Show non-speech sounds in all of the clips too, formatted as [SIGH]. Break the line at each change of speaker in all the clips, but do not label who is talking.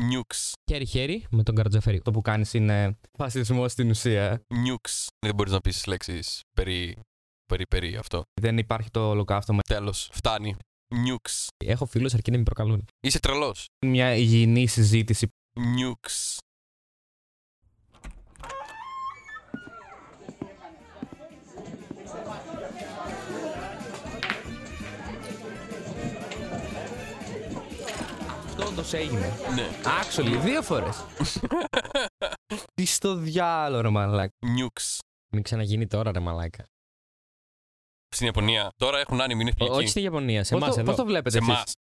Νιούξ.
Χέρι-χέρι με τον Καρατζαφέρη.
Το που κάνεις είναι φασισμό στην ουσία.
Νιούξ. Δεν μπορείς να πεις λέξεις περί, περί, περί αυτό.
Δεν υπάρχει το ολοκαύτωμα.
Τέλος. Φτάνει. Νιούξ.
Έχω φίλους αρκεί να με προκαλούν.
Είσαι τρελός.
Μια υγιεινή συζήτηση.
Νιούξ.
Αυτό όντω έγινε.
Ναι.
Actually, δύο φορές. [LAUGHS] Τι στο διάλογο, ρε μαλάκα.
Νιούξ.
Μην ξαναγίνει τώρα, ρε μαλάκα.
Στην Ιαπωνία. Τώρα έχουν άνιμη είναι
Ό- Όχι στη Ιαπωνία, σε
Πώς
εμάς
το,
εδώ.
πώς το βλέπετε
Σε
εσείς;
εμάς.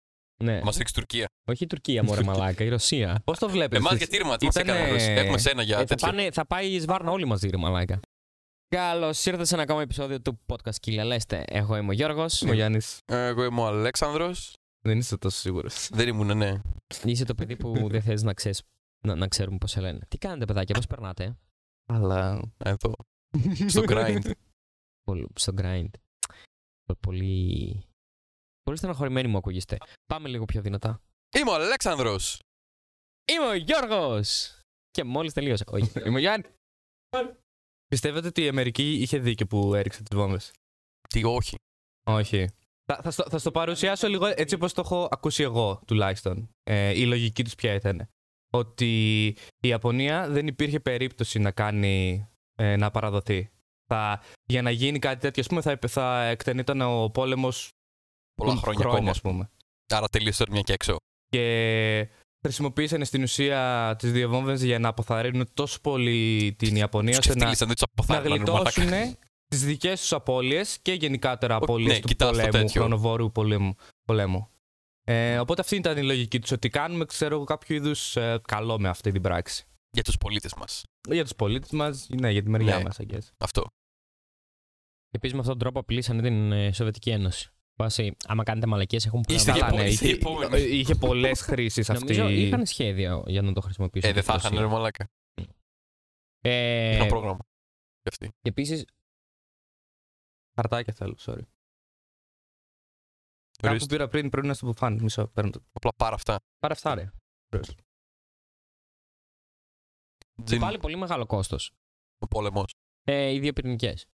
Ναι.
Μας ρίξει Τουρκία.
Όχι η Τουρκία, μωρέ μαλάκα, η Ρωσία.
Πώς το βλέπετε
Εμάς
εσείς;
γιατί ρε ματσί, μας
Ήτανε-
έκανα Ρώσοι. Έχουμε σένα για
Ε, θα,
τέτοιο.
πάνε, θα πάει η Σβάρνα όλοι μαζί, ρε μαλάκα. Καλώς ήρθατε σε ένα ακόμα επεισόδιο του podcast Κίλια Λέστε. Εγώ είμαι ο Γιώργος.
Είμαι ο Γιάννης.
Εγώ είμαι ο Αλέξανδρος.
Δεν είσαι τόσο σίγουρος.
Δεν ήμουν, ναι.
Είσαι το παιδί που δεν θες να, ξέρεις, να, να ξέρουμε πώς σε λένε. Τι κάνετε, παιδάκια, πώς περνάτε;
Αλλά...
Εδώ. Στο [LAUGHS] grind.
Πολύ, στο grind. Πολύ. Πολύ στεναχωρημένοι μου ακούγεστε. Πάμε λίγο πιο δυνατά.
Είμαι ο Αλέξανδρος.
Είμαι ο Γιώργος! Και μόλις τελείωσα. Όχι. [LAUGHS]
Είμαι ο Γιάννη. Πιστεύετε ότι η Αμερική είχε δίκιο που έριξε τις βόμβες;
Τι όχι.
Όχι. Θα, θα, στο, θα στο παρουσιάσω λίγο έτσι όπως το έχω ακούσει εγώ τουλάχιστον. Ε, η λογική τους ποια ήταν. Ότι η Ιαπωνία δεν υπήρχε περίπτωση να κάνει, ε, να παραδοθεί. Θα, για να γίνει κάτι τέτοιο, ας πούμε, θα, θα εκτενήταν ο πόλεμος
Πολλά χρόνια ακόμα.
ας πούμε.
Άρα τελείωσε τώρα μια και έξω.
Και χρησιμοποίησαν στην ουσία τις δύο βόμβες για να αποθαρρύνουν τόσο πολύ την Ιαπωνία ώστε να,
Ξεφτύλισαν, δεν του
να
αποθάρρυναν. μαλάκα.
γλιτώσουν τις δικές τους απώλειες και γενικότερα
Ο-
απώλειες
ναι,
του
κοιτάς το
πολέμου,
τέτοιο.
χρονοβόρου πολέμου. πολέμου. Ε, οπότε αυτή ήταν η λογική τους, ότι κάνουμε ξέρω, εγώ, κάποιο είδους καλό με αυτή την πράξη.
Για τους πολίτες μας.
Για τους πολίτες μας, ναι, για τη μεριά
Ναι.
μας, I guess.
Αυτό.
Επίσης με αυτόν τον τρόπο απειλήσανε την ε, Σοβιετική Ένωση. Βάσει, άμα κάνετε μαλακίες, έχουν πολλά
Είστε
βάτα.
για
Καλά, ναι,
επόμενη-
είχε,
επόμενη.
είχε πολλές χρήσεις αυτή.
Νομίζω είχαν σχέδιο για να το χρησιμοποιήσουν.
Ε, δεν θα είχαν ρε μαλάκα.
Ε,
Είχαν πρόγραμμα. Και αυτοί.
και επίσης,
Χαρτάκια θέλω, sorry. Κάπου
Ορίστε.
πήρα πριν, πρέπει να στο φαν. Μισό, παίρνω το.
Απλά πάρα αυτά.
Πάρε αυτά, ρε.
και
Τζιν,
πάλι πολύ μεγάλο κόστος.
ο πόλεμος.
Ε, οι δύο πυρηνικές.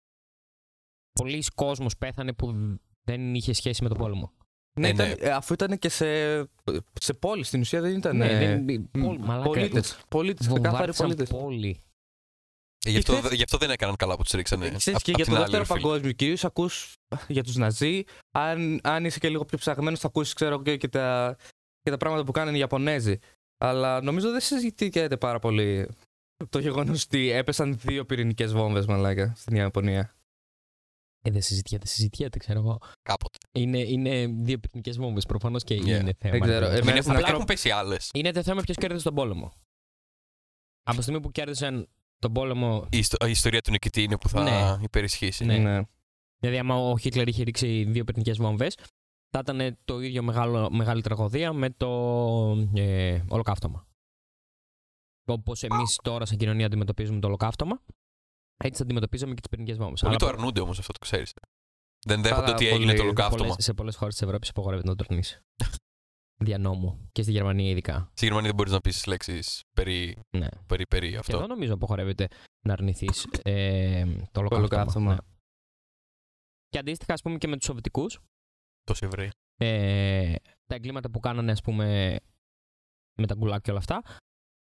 Πολλοί κόσμος πέθανε που δεν είχε σχέση με τον πόλεμο.
Ναι,
Ε,
ήταν,
ναι.
ε, αφού ήταν και σε, σε πόλη, στην ουσία δεν ήταν.
ναι,
ε,
δεν, πόλ, μαλάκα,
Πολίτες. Πολίτες, ξεκάθαροι
βομβάρδισαν
πολίτες.
Πόλη.
Ε, γι, αυτό,
ξέρεις-
γι' αυτό δεν έκαναν καλά που τους ρίξανε.
Ξέρεις,
Απ'
και
απ'
για
την
το
άλλη,
δεύτερο
ρε φίλε.
παγκόσμιο, κυρίως ακούς για τους Ναζί. Αν, αν είσαι και λίγο πιο ψαγμένος, θα ακούσεις ξέρω, και, και, τα, και τα πράγματα που κάνουν οι Ιαπωνέζοι. Αλλά νομίζω δεν συζητιέται πάρα πολύ το γεγονός ότι έπεσαν δύο πυρηνικές βόμβες μαλάκα στην Ιαπωνία.
Ε, δεν συζητιέται, συζητιέται, ξέρω εγώ.
Κάποτε.
Είναι, είναι δύο πυρηνικές βόμβες. Προφανώς και
Yeah.
είναι θέμα.
Δεν ξέρω,
ρε παιδί.
εμένα
Μην
στην
έχουν,
Ακρο-
έχουν πέσει άλλες.
Είναι το θέμα ποιος κέρδισε τον πόλεμο. Από τη στιγμή που κέρδισαν τον πόλεμο.
Η, ιστο- η ιστορία του νικητή είναι που θα
Ναι.
υπερισχύσει.
Ναι. Δηλαδή, άμα ο Χίτλερ είχε ρίξει δύο πυρηνικές βόμβες, θα ήταν το ίδιο μεγάλο, μεγάλη τραγωδία με το ε, ολοκαύτωμα. Όπως εμείς τώρα, σαν κοινωνία, αντιμετωπίζουμε το ολοκαύτωμα, έτσι θα αντιμετωπίζαμε και τις πυρηνικές βόμβες.
Πολλοί το αρνούνται όμως αυτό, το ξέρεις. Δεν δέχονται
Καλά,
ότι
πολύ-
έγινε το
σε
ολοκαύτωμα.
σε πολλές χώρες της Ευρώπης απογορεύεται να το αρνήσει. [LAUGHS] Δια νόμου. Και στη Γερμανία ειδικά.
Στη Γερμανία δεν μπορείς να πεις λέξεις περί,
Ναι.
περί, περί
Και
αυτό.
εδώ νομίζω απογορεύεται να αρνηθείς ε, το ολοκαύτωμα.
ολοκαύτωμα.
Ναι. Και αντίστοιχα, ας πούμε, και με τους Σοβιετικούς,
Τόσο Εβραίοι.
ε, τα εγκλήματα που κάνανε, ας πούμε, με τα γκουλάκ και όλα αυτά,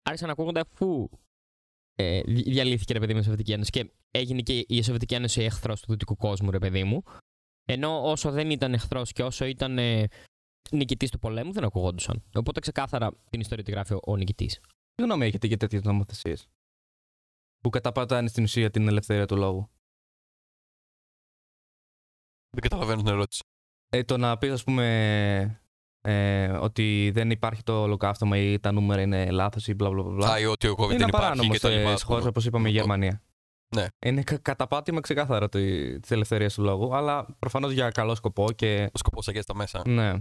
άρχισαν να ακούγονται αφού ε, δι- διαλύθηκε, ρε παιδί μου, η Σοβιετική Ένωση και έγινε και η Σοβιετική Ένωση εχθρό του δυτικού κόσμου, ρε παιδί μου. Ενώ όσο δεν ήταν εχθρό και όσο ήταν ε, νικητής του πολέμου, δεν ακούγόντουσαν. Οπότε ξεκάθαρα την ιστορία τη γράφει ο, ο νικητής.
Τι γνώμη έχετε για τέτοιες νομοθεσίες; Που καταπατάνε στην ουσία την ελευθερία του λόγου.
Δεν καταλαβαίνω την ερώτηση.
Ε, το να πεις, ας πούμε, ε, ότι δεν υπάρχει το ολοκαύτωμα ή τα νούμερα είναι λάθος ή μπλα μπλα μπλα.
Α, ή ότι ο COVID
Είναι
δεν υπάρχει
παράνομος
και τα λοιπά.
σε
ας πούμε.
χώρε όπως είπαμε η Γερμανία.
Ναι.
Είναι κα- καταπάτημα ξεκάθαρο τη ελευθερίας του λόγου, αλλά προφανώς για καλό σκοπό και.
Ο σκοπός αγγίζει τα μέσα.
Ναι.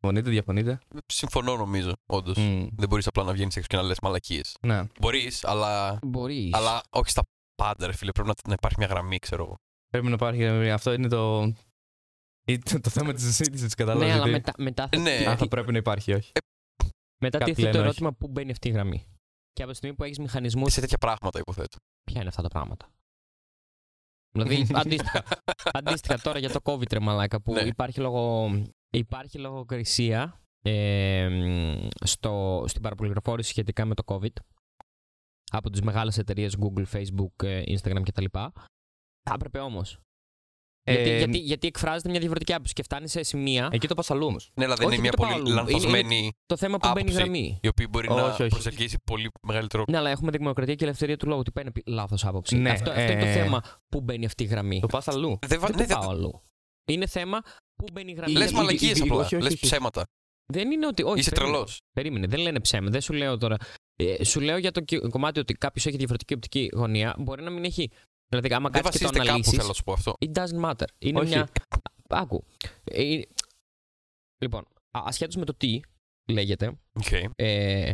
Συμφωνείτε, διαφωνείτε.
Συμφωνώ νομίζω, όντως.
Μμ,
Δεν μπορείς απλά να βγαίνεις έξω και να λες μαλακίες.
Ναι.
Μπορείς, αλλά,
Μπορείς.
αλλά όχι στα πάντα, ρε φίλε. Πρέπει να, να υπάρχει μια γραμμή, ξέρω εγώ.
Πρέπει να υπάρχει. Αυτό είναι το. ή το, το θέμα της συζήτησης,
ναι,
κατάλαβες.
αλλά μετά, μετά θα,
Ναι.
Αν θα πρέπει να υπάρχει ή όχι.
Μετά
Κάποιοι
τίθεται το
λένε
ερώτημα πού μπαίνει αυτή η γραμμή. Και από τη στιγμή που έχεις μηχανισμού.
Σε τέτοια πράγματα υποθέτω.
Ποια είναι αυτά τα πράγματα; Δηλαδή, [LAUGHS] αντίστοιχα, αντίστοιχα τώρα για το COVID, ρε μαλάκα, που
Ναι.
υπάρχει, λογο, υπάρχει λογοκρισία ε, μ, στο, στην παραπληροφόρηση σχετικά με το COVID από τις μεγάλες εταιρείες Google, Facebook, ε, Instagram κτλ. Θα έπρεπε όμως. γιατί,
Ε,
γιατί, γιατί εκφράζεται μια διαφορετική άποψη και φτάνει σε σημεία.
Εκεί το πας αλλού όμως.
Ναι, αλλά δεν
Όχι,
είναι μια
δεν το
πολύ
πάω αλλού.
λανθασμένη
Το θέμα που μπαίνει η
άποψη.
γραμμή.
η οποία μπορεί
Όχι,
να
όχι.
προσεγγίσει πολύ μεγαλύτερο.
Ναι, αλλά έχουμε δημοκρατία και ελευθερία του λόγου. Τι πάει λάθος άποψη.
Ναι,
αυτό, αυτό είναι το
ε,
θέμα που μπαίνει αυτή η γραμμή.
Το πας αλλού.
Δεν, βα-
Δεν
ναι,
το
δεν-
πάω αλλού. Είναι θέμα που μπαίνει η γραμμή.
Λες
η-
μαλακίες
η- η-
απλά.
όχι, όχι,
Λες
όχι.
ψέματα.
Δεν είναι ότι. Όχι,
Είσαι
περίμενε.
τρελός.
Περίμενε, δεν λένε ψέμα. Δεν σου λέω τώρα. Ε, σου λέω για το κι- κομμάτι ότι κάποιος έχει διαφορετική οπτική γωνία. Μπορεί να μην έχει. Δηλαδή, άμα
Δεν
κάτσει και το
βασίζεται κάπου,
αναλύσεις.
θέλω να σου πω αυτό.
It doesn't matter. Είναι
Όχι.
μια. Άκου. Ε, λοιπόν, ασχέτως με το τι λέγεται,
Οκ.
ε,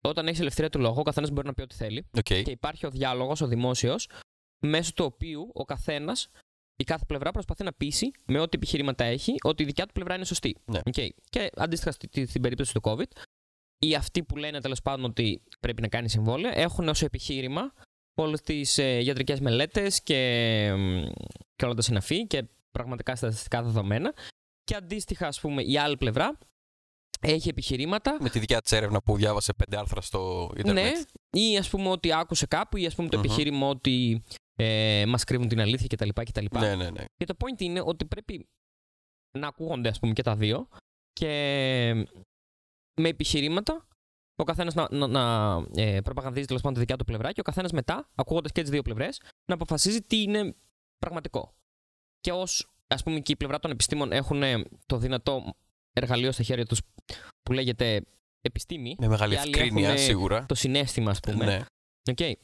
όταν έχεις ελευθερία του λόγου, ο καθένας μπορεί να πει ό,τι θέλει.
Οκ.
Και υπάρχει ο διάλογος, ο δημόσιος, μέσω του οποίου ο καθένας, η κάθε πλευρά προσπαθεί να πείσει με ό,τι επιχειρήματα έχει ότι η δικιά του πλευρά είναι σωστή.
Ναι.
Okay. Και αντίστοιχα στη- στη- στην περίπτωση του COVID, ή αυτοί που λένε τέλος πάντων ότι πρέπει να κάνεις εμβόλια έχουν ως επιχείρημα όλες τις ε, ιατρικές μελέτες και, μ, και όλα τα συναφή και πραγματικά στατιστικά δεδομένα. Και αντίστοιχα, ας πούμε, η άλλη πλευρά έχει επιχειρήματα
Με τη δικιά της έρευνα που διάβασε πέντε άρθρα στο Ιντερνετ.
ναι, ή ας πούμε ότι άκουσε κάπου, ή ας πούμε το
Μμμ.
επιχείρημα ότι ε, μας κρύβουν την αλήθεια κτλ. κτλ.
ναι, ναι, ναι.
Και το point είναι ότι πρέπει να ακούγονται ας πούμε και τα δύο και με επιχειρήματα ο καθένας να, να, να ε, προπαγανδίζει τέλος πάντων τη δικιά του πλευρά και ο καθένας μετά, ακούγοντας και τις δύο πλευρές, να αποφασίζει τι είναι πραγματικό. Και ως ας πούμε και η πλευρά των επιστήμων έχουν ε, το δυνατό εργαλείο στα χέρια τους που λέγεται επιστήμη,
Με μεγάλη
Οι άλλοι
ευκρίνεια,
έχουνε
σίγουρα.
το συναίσθημα, ας πούμε.
Ναι.
Οκ.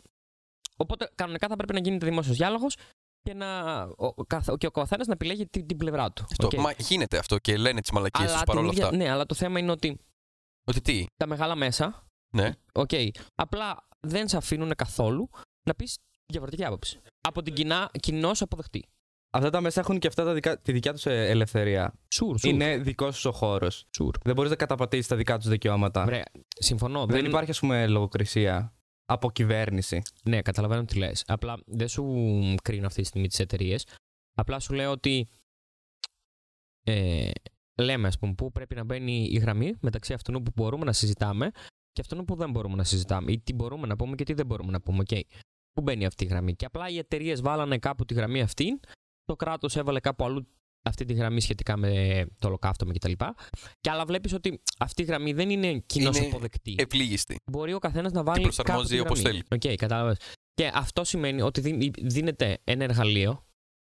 Οπότε κανονικά θα πρέπει να γίνεται δημόσιος διάλογος και, να, ο, ο καθ- και ο καθένας να επιλέγει την, την πλευρά του.
Αυτό.
Οκ.
Μα γίνεται αυτό και λένε τις μαλακίες τους
Αλλά
παρόλα
την ίδια-
αυτά.
Ναι, αλλά το θέμα είναι ότι
Ότι τι;
τα μεγάλα μέσα.
Ναι.
Οκ. απλά δεν σε αφήνουν καθόλου να πεις διαφορετική άποψη. Από την κοινά, κοινώς αποδεκτή.
Αυτά τα μέσα έχουν και αυτά τα δικα... τη δικιά τους ελευθερία.
Σουρ, σουρ.
Είναι δικός σου ο χώρος.
σουρ.
Δεν μπορείς να καταπατήσεις τα δικά τους δικαιώματα.
Βρε, συμφωνώ.
Δεν υπάρχει, ας πούμε, λογοκρισία από κυβέρνηση.
Ναι, καταλαβαίνω τι λες. Απλά δεν σου κρίνω αυτή τη στιγμή τις εταιρείες. Απλά σου λέω ότι. Ε, λέμε, ας πούμε, πού πρέπει να μπαίνει η γραμμή μεταξύ αυτού που μπορούμε να συζητάμε και αυτού που δεν μπορούμε να συζητάμε. Ή τι μπορούμε να πούμε και τι δεν μπορούμε να πούμε. Okay. Πού μπαίνει αυτή η γραμμή. Και απλά οι εταιρείες βάλανε κάπου τη γραμμή αυτή, το κράτος έβαλε κάπου αλλού αυτή τη γραμμή σχετικά με το ολοκαύτωμα κτλ. Και αλλά βλέπεις ότι αυτή η γραμμή δεν είναι κοινώς
Είναι
αποδεκτή
Επλήγιστη.
μπορεί ο καθένας να βάλει.
προσαρμόζει
κάπου τη
όπως
γραμμή. Οκ, κατάλαβες. Και αυτό σημαίνει ότι δι- δίνεται ένα εργαλείο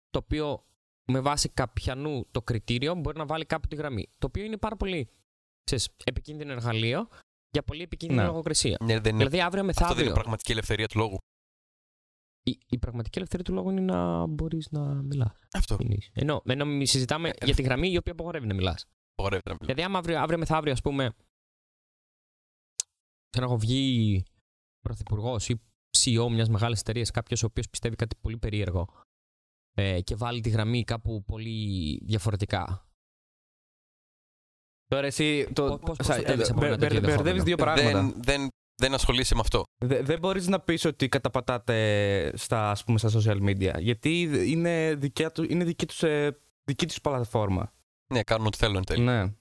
το οποίο με βάση καποιανού το κριτήριο μπορεί να βάλει κάπου τη γραμμή. Το οποίο είναι πάρα πολύ ξέρεις, επικίνδυνο εργαλείο για πολύ επικίνδυνη
Ναι.
λογοκρισία.
Ναι, δεν είναι...
Δηλαδή αύριο
Αυτό δεν
μεθαύριο.
είναι πραγματική ελευθερία του λόγου.
Η, η πραγματική ελευθερία του λόγου είναι να μπορείς να μιλάς.
Αυτό.
Ενώ, ενώ μη συζητάμε
Ε,
για τη γραμμή η οποία απογορεύει να μιλάς.
Απαγορεύεται να μιλάμε.
Δηλαδή, άμα αύριο, αύριο μεθαύριο, ας πούμε, ξέρω εγώ, βγει πρωθυπουργός ή CEO μιας μεγάλης εταιρείας, κάποιος ο οποίος πιστεύει κάτι πολύ περίεργο ε, και βάλει τη γραμμή κάπου πολύ διαφορετικά.
Τώρα εσύ. Το...
Πώς- πώς
Σα-
προστατεύεις από
μπε-
ένα τέτοιο
μπερ- Μπερδεύεις
ενδεχόμενο;
δύο πράγματα.
Δεν, δεν, δεν ασχολείσαι με αυτό.
Δε- δεν μπορείς να πεις ότι καταπατάτε στα, ας πούμε, στα social media. Γιατί είναι, δικιά του, είναι δική, τους, ε, δική τους πλατφόρμα.
Ναι, κάνουν ό,τι θέλουν εν τέλει.
Ναι.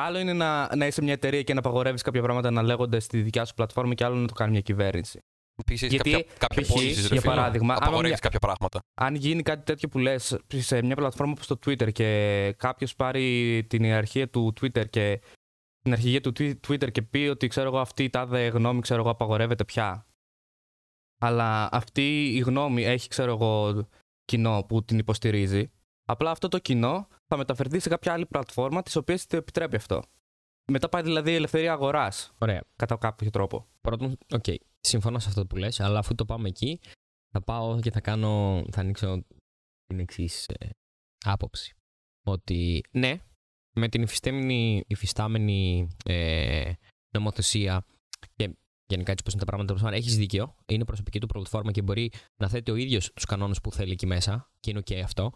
Άλλο είναι να, να είσαι μια εταιρεία και να απαγορεύεις κάποια πράγματα να λέγονται στη δικιά σου πλατφόρμα και άλλο να το κάνει μια κυβέρνηση.
Επίσης,
Γιατί,
κάποια, κάποια
π.χ.,
πώληση, ρε
για
φίλε,
παράδειγμα, άμα
απαγορεύεις
μια-
κάποια πράγματα.
Αν γίνει κάτι τέτοιο που λες σε μια πλατφόρμα όπως το Twitter και κάποιος πάρει την ιεραρχία του Twitter και την αρχηγία του Twi- Twitter και πει ότι ξέρω εγώ αυτή η τάδε γνώμη ξέρω εγώ απαγορεύεται πια. Αλλά αυτή η γνώμη έχει ξέρω εγώ κοινό που την υποστηρίζει. Απλά αυτό το κοινό θα μεταφερθεί σε κάποια άλλη πλατφόρμα η οποία το επιτρέπει αυτό. Μετά πάει δηλαδή η ελευθερία αγοράς
Ωραία.
κατά κάποιο τρόπο.
Πρώτον, οκ, συμφωνώ σε αυτό που λες, αλλά αφού το πάμε εκεί, θα πάω και θα κάνω, θα ανοίξω την εξής άποψη. Ότι ναι, με την υφιστάμενη, υφιστάμενη ε, νομοθεσία και γενικά έτσι πώς είναι τα πράγματα, τέλος πάντων, έχεις δίκιο, είναι προσωπική του πλατφόρμα και μπορεί να θέτει ο ίδιος τους κανόνες που θέλει εκεί μέσα και είναι ok αυτό.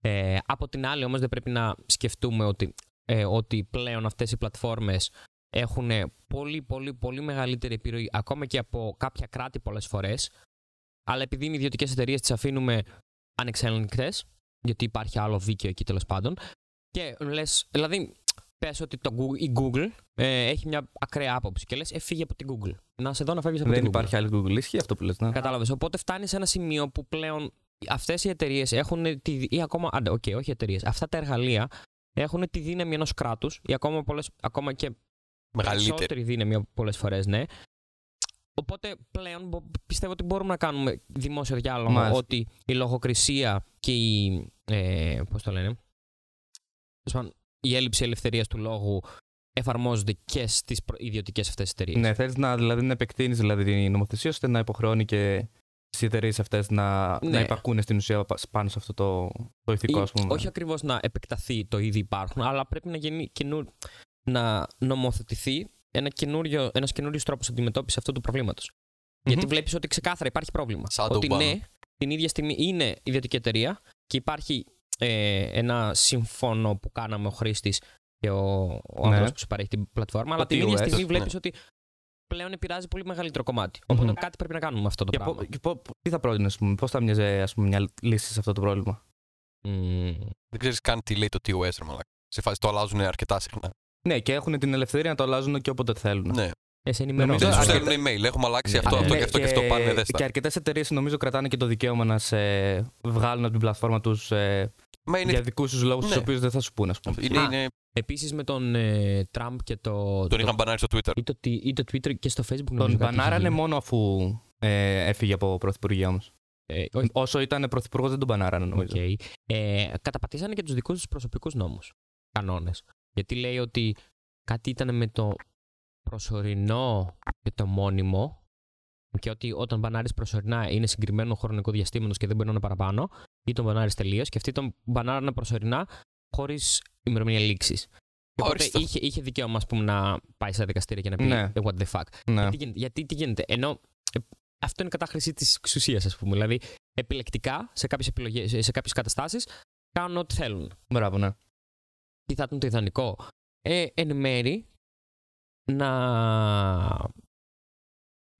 Ε, από την άλλη όμως δεν πρέπει να σκεφτούμε ότι, ε, ότι πλέον αυτές οι πλατφόρμες έχουν πολύ, πολύ, πολύ μεγαλύτερη επιρροή ακόμα και από κάποια κράτη πολλές φορές. Αλλά επειδή είναι ιδιωτικές εταιρείες, τις αφήνουμε ανεξέλεγκτες, γιατί υπάρχει άλλο δίκαιο εκεί τέλος πάντων. Και λες, δηλαδή, πες ότι το Google, η Google ε, έχει μια ακραία άποψη και λες, έφυγε από την Google. Να σε δω να φεύγεις από
Δεν
την Google.
υπάρχει άλλη Google. Ισχύει αυτό που λες, ναι.
Κατάλαβες. Οπότε φτάνεις σε ένα σημείο που πλέον αυτές οι εταιρείες έχουν τη. ή ακόμα. Άντε, οκ, όχι εταιρείες. Αυτά τα εργαλεία έχουν τη δύναμη ενός κράτους ή ακόμα, πολλές, ακόμα και
Μεγαλύτερη.
περισσότερη δύναμη πολλές φορές, ναι. Οπότε πλέον μπο- πιστεύω ότι μπορούμε να κάνουμε δημόσιο διάλογο
Μάλιστα.
ότι η λογοκρισία και η. Ε, πώς το λένε. Τέλος πάντων, Η έλλειψη ελευθερίας του λόγου εφαρμόζονται και στις ιδιωτικές αυτές εταιρείες.
Ναι, θέλεις να, δηλαδή, να επεκτείνεις δηλαδή, την νομοθεσία ώστε να υποχρεώνει και τις εταιρείες αυτές να,
Ναι.
να υπακούνε στην ουσία πα- πάνω σε αυτό το, το ηθικό, ας πούμε.
όχι ακριβώς να επεκταθεί το ήδη υπάρχουν, αλλά πρέπει να, γίνει καινού... να νομοθετηθεί ένα καινούριο, ένας καινούριος τρόπος αντιμετώπισης αυτού του προβλήματος. Γιατί βλέπεις ότι ξεκάθαρα υπάρχει πρόβλημα.
Σαν το
ότι
Obama.
ναι, την ίδια στιγμή είναι ιδιωτική εταιρεία και υπάρχει ε, ένα σύμφωνο που κάναμε ο χρήστης και ο, ο
Ναι.
άνθρωπος που σου παρέχει την πλατφόρμα, αλλά
Το
την ίδια
TOS,
στιγμή
ναι.
βλέπεις ότι πλέον επηρεάζει πολύ μεγαλύτερο κομμάτι. Οπότε
Μμμ.
κάτι πρέπει να κάνουμε με αυτό το
Και,
πράγμα.
πο- και πο- τι θα πρότεινες, πώς θα μοιάζει ας πούμε, μια λύση σε αυτό το πρόβλημα;
Μμμ.
Δεν ξέρεις καν τι λέει το TOS, ρε μαλάκα. Σε φάση το αλλάζουν αρκετά συχνά.
Ναι, και έχουν την ελευθερία να το αλλάζουν και όποτε θέλουν.
Ναι.
Ε, σε
Νομίζω
ενημερώνω.
Δεν σου
αρκετά-
στέλνουν email. Έχουμε αλλάξει αυτό,
Ναι,
αυτό
ναι,
και αυτό και αυτό. Πάνε δέστα.
Και αρκετές εταιρείες νομίζω κρατάνε και το δικαίωμα να σε βγάλουν από την πλατφόρμα τους
Μα είναι.
για δικούς τους λόγους,
Ναι.
του οποίους δεν θα σου πούνε, ας πούμε.
είναι,
Α,
είναι
Επίσης με τον ε, Τραμπ και το...
τον
το-
είχαν μπανάρει στο Twitter.
ή, το, τι- ή το Twitter και στο Facebook νομίζω
Τον
κάτι είχε
μπανάρανε
γίνει.
μόνο αφού ε, έφυγε από πρωθυπουργία όμως.
Ε, όχι,
Όσο ήταν πρωθυπουργός δεν τον μπανάρανε νομίζω.
οκ. Ε, καταπατήσανε και τους δικούς τους προσωπικούς νόμους, κανόνες. Γιατί λέει ότι κάτι ήταν με το προσωρινό και το μόνιμο και ότι όταν μπανάρεις προσωρινά είναι συγκεκριμένο χρονικό διάστημα το και δεν μπορεί να είναι παραπάνω ή τον μπανάρεις τελείως και αυτοί τον μπανάρανε προσωρινά χωρίς ημερομηνία λήξης. Οπότε
Ορίστε.
είχε, είχε δικαίωμα ας πούμε, να πάει στα δικαστήρια και να πει
Ναι.
«Ε, what the fuck.
Ναι.
Γιατί, γίνεται, γιατί τι γίνεται. Ενώ ε, αυτό είναι κατάχρηση της εξουσίας, ας πούμε. Δηλαδή, επιλεκτικά σε κάποιες επιλογές, σε κάποιες καταστάσεις κάνουν ό,τι θέλουν.
Μπράβο, ναι.
Τι θα ήταν το ιδανικό; Ε, εν μέρη να,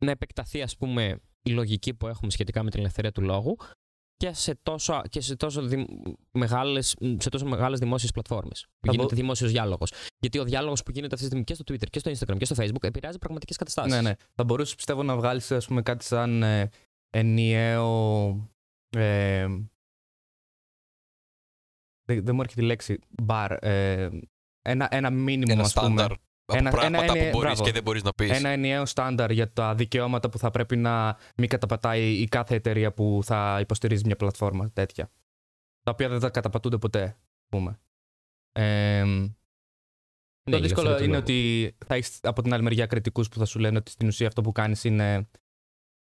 να επεκταθεί, ας πούμε, η λογική που έχουμε σχετικά με την ελευθερία του λόγου και σε τόσο, και σε τόσο, δη, μεγάλες, σε τόσο μεγάλες δημόσιες πλατφόρμες. Που
Θα
γίνεται
μπο-
δημόσιος διάλογος. Γιατί ο διάλογος που γίνεται αυτή τη στιγμή και στο Twitter και στο Instagram και στο Facebook επηρεάζει πραγματικές καταστάσεις.
ναι, ναι. Θα μπορούσες πιστεύω να βγάλεις κάτι σαν ε, ενιαίο. Ε, δεν, δεν μου έρχεται η λέξη. Μπαρ. Ε, ένα, ένα μήνυμο,
Ένα
ας πούμε.
Στάνταρ από
Ένα-
πράγματα
ένα-
που
ένα-
μπορείς
μπράβο.
και δεν μπορείς να πεις.
Ένα ενιαίο στάνταρ για τα δικαιώματα που θα πρέπει να μην καταπατάει η κάθε εταιρεία που θα υποστηρίζει μια πλατφόρμα τέτοια. Τα οποία δεν θα καταπατούνται ποτέ, ας πούμε. Ε,
Ναι,
το
η
δύσκολο
ελευθερία του
είναι
λόγου.
ότι θα έχεις από την άλλη μεριά κριτικούς που θα σου λένε ότι στην ουσία αυτό που κάνεις είναι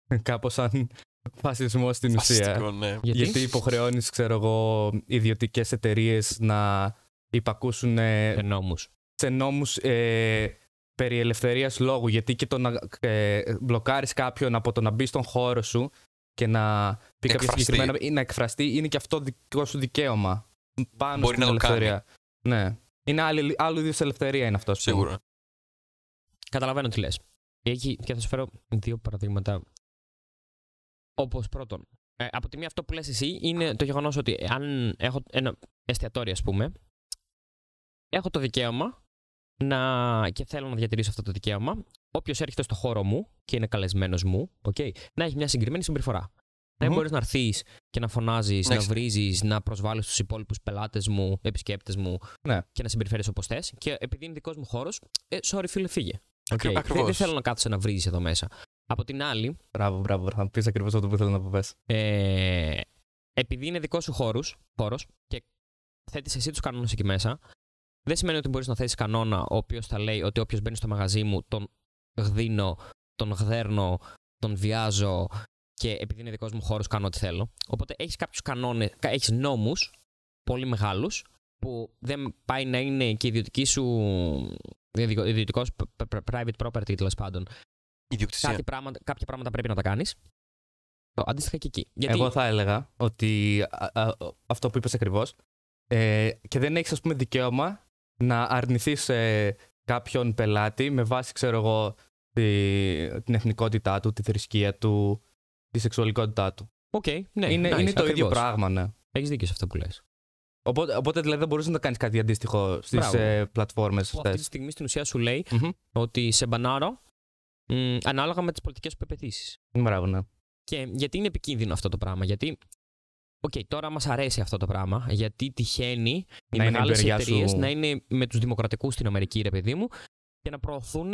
[LAUGHS] κάπως σαν φασισμό στην ουσία.
Φασιστικό, ναι.
Γιατί,
Γιατί; υποχρεώνεις, ξέρω εγώ, ιδιωτικές εταιρείες να υπακούσουν ε,
σε νόμους.
Σε νόμου ε, περί ελευθερίας λόγου. Γιατί και το να ε, μπλοκάρεις κάποιον από το να μπει στον χώρο σου και να πει κάποια
εκφραστεί.
συγκεκριμένα ή να εκφραστεί είναι και αυτό δικό σου δικαίωμα. Πάνω
Μπορεί
στην
να το
ελευθερία. Ναι. Είναι άλλη, άλλο είδους ελευθερία είναι αυτό. ας πούμε.
Σίγουρα.
Καταλαβαίνω τι λες. Έχει, και θα σου φέρω δύο παραδείγματα. Όπως πρώτον, ε, από τη μία αυτό που λες εσύ είναι το γεγονός ότι αν έχω ένα εστιατόριο ας πούμε, έχω το δικαίωμα να, και θέλω να διατηρήσω αυτό το δικαίωμα, όποιος έρχεται στο χώρο μου και είναι καλεσμένος μου, okay, να έχει μια συγκεκριμένη συμπεριφορά. Να μην
Μμμ.
μπορείς να έρθει και να φωνάζεις,
Ναι,
να
ξε-
βρίζεις, να προσβάλλεις τους υπόλοιπους πελάτες μου, επισκέπτες μου
Ναι.
και να συμπεριφέρεις όπως θες. Και επειδή είναι δικός μου χώρος, ε, sorry φίλε φύγε.
Ακρι-
Okay.
ακριβώς.
Δεν, δεν θέλω να κάθεσαι να βρίζεις εδώ μέσα. Από την άλλη,
Μπράβο, μπράβο. Θα πει ακριβώς αυτό που θέλω να πω.
ε, επειδή είναι δικός σου χώρος, χώρος και θέτεις εσύ τους κανόνες εκεί μέσα, δεν σημαίνει ότι μπορείς να θέσει κανόνα ο οποίος θα λέει ότι όποιος μπαίνει στο μαγαζί μου τον γδίνω, τον γδέρνω, τον βιάζω και επειδή είναι δικός μου χώρος κάνω ό,τι θέλω. Οπότε έχεις κάποιους κανόνες, έχεις νόμους πολύ μεγάλους που δεν πάει να είναι και ιδιωτική σου. ιδιωτικός private property τέλος πάντων
Ιδιοκτησία.
κάτι πράγματα, κάποια πράγματα πρέπει να τα κάνεις. Αντίστοιχα και εκεί. Γιατί
Εγώ θα έλεγα ότι α, α, αυτό που είπες ακριβώς ε, και δεν έχεις ας πούμε δικαίωμα να αρνηθείς ε, κάποιον πελάτη με βάση, ξέρω εγώ, τη- την εθνικότητά του, τη θρησκεία του, τη σεξουαλικότητά του.
Οκ, ναι.
είναι
nice,
είναι το ίδιο
ακριβώς.
πράγμα, ναι.
Έχεις δίκιο σε αυτό που λες.
Οπότε, οπότε δηλαδή δεν μπορούσε να κάνεις κάτι αντίστοιχο στις
Μπράβο.
ε, πλατφόρμες
Που αυτή
αυτές.
τη στιγμή στην ουσία σου λέει ότι σε μπανάρω μ, ανάλογα με τις πολιτικές σου πεποιθήσεις.
Μπράβο, ναι.
Και γιατί είναι επικίνδυνο αυτό το πράγμα. Γιατί, οκ, τώρα μας αρέσει αυτό το πράγμα. Γιατί τυχαίνει οι
Να είναι
μεγάλες εταιρείες
σου.
να είναι με τους δημοκρατικούς στην Αμερική, ρε παιδί μου, και να προωθούν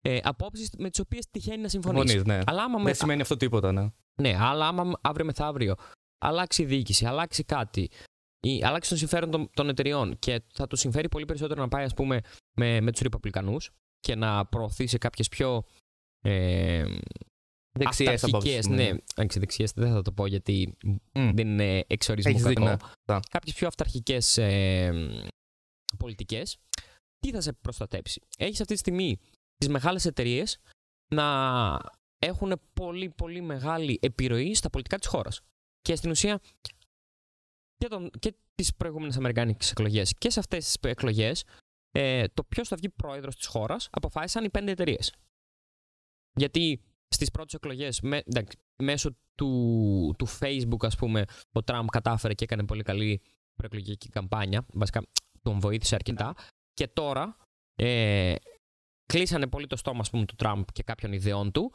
ε, απόψεις με τις οποίες τυχαίνει να συμφωνήσει.
Συμφωνείς, ναι.
Αλλά άμα, με,
Δεν σημαίνει αυτό τίποτα, ναι.
ναι, αλλά άμα αύριο μεθαύριο αλλάξει η διοίκηση, αλλάξει κάτι, ή αλλάξει τον συμφέρον των, των εταιριών και θα του συμφέρει πολύ περισσότερο να πάει, ας πούμε, με, με τους Ρεπουμπλικανούς και να προωθήσει κάποιες πιο. Ε,
Δεξιές
αυταρχικές,
απόψεις,
ναι, δεξιές δεν θα το πω γιατί
Μμ.
δεν είναι εξορισμού
Έχεις δίκιο,
κακό.
ναι. Αυτά.
Κάποιες πιο αυταρχικές ε, πολιτικές, τι θα σε προστατέψει; Έχεις αυτή τη στιγμή τις μεγάλες εταιρείες να έχουν πολύ πολύ μεγάλη επιρροή στα πολιτικά της χώρας. Και στην ουσία και, τον, και τις προηγούμενες αμερικάνικες εκλογές και σε αυτές τις εκλογές ε, το ποιος θα βγει πρόεδρος της χώρας αποφάσισαν οι πέντε εταιρείες. Γιατί στις πρώτες εκλογές. Με, εντάξει, μέσω του, του Facebook ας πούμε ο Τραμπ κατάφερε και έκανε πολύ καλή προεκλογική καμπάνια. Βασικά τον βοήθησε αρκετά. Και τώρα ε, κλείσανε πολύ το στόμα ας πούμε, του Τραμπ και κάποιων ιδεών του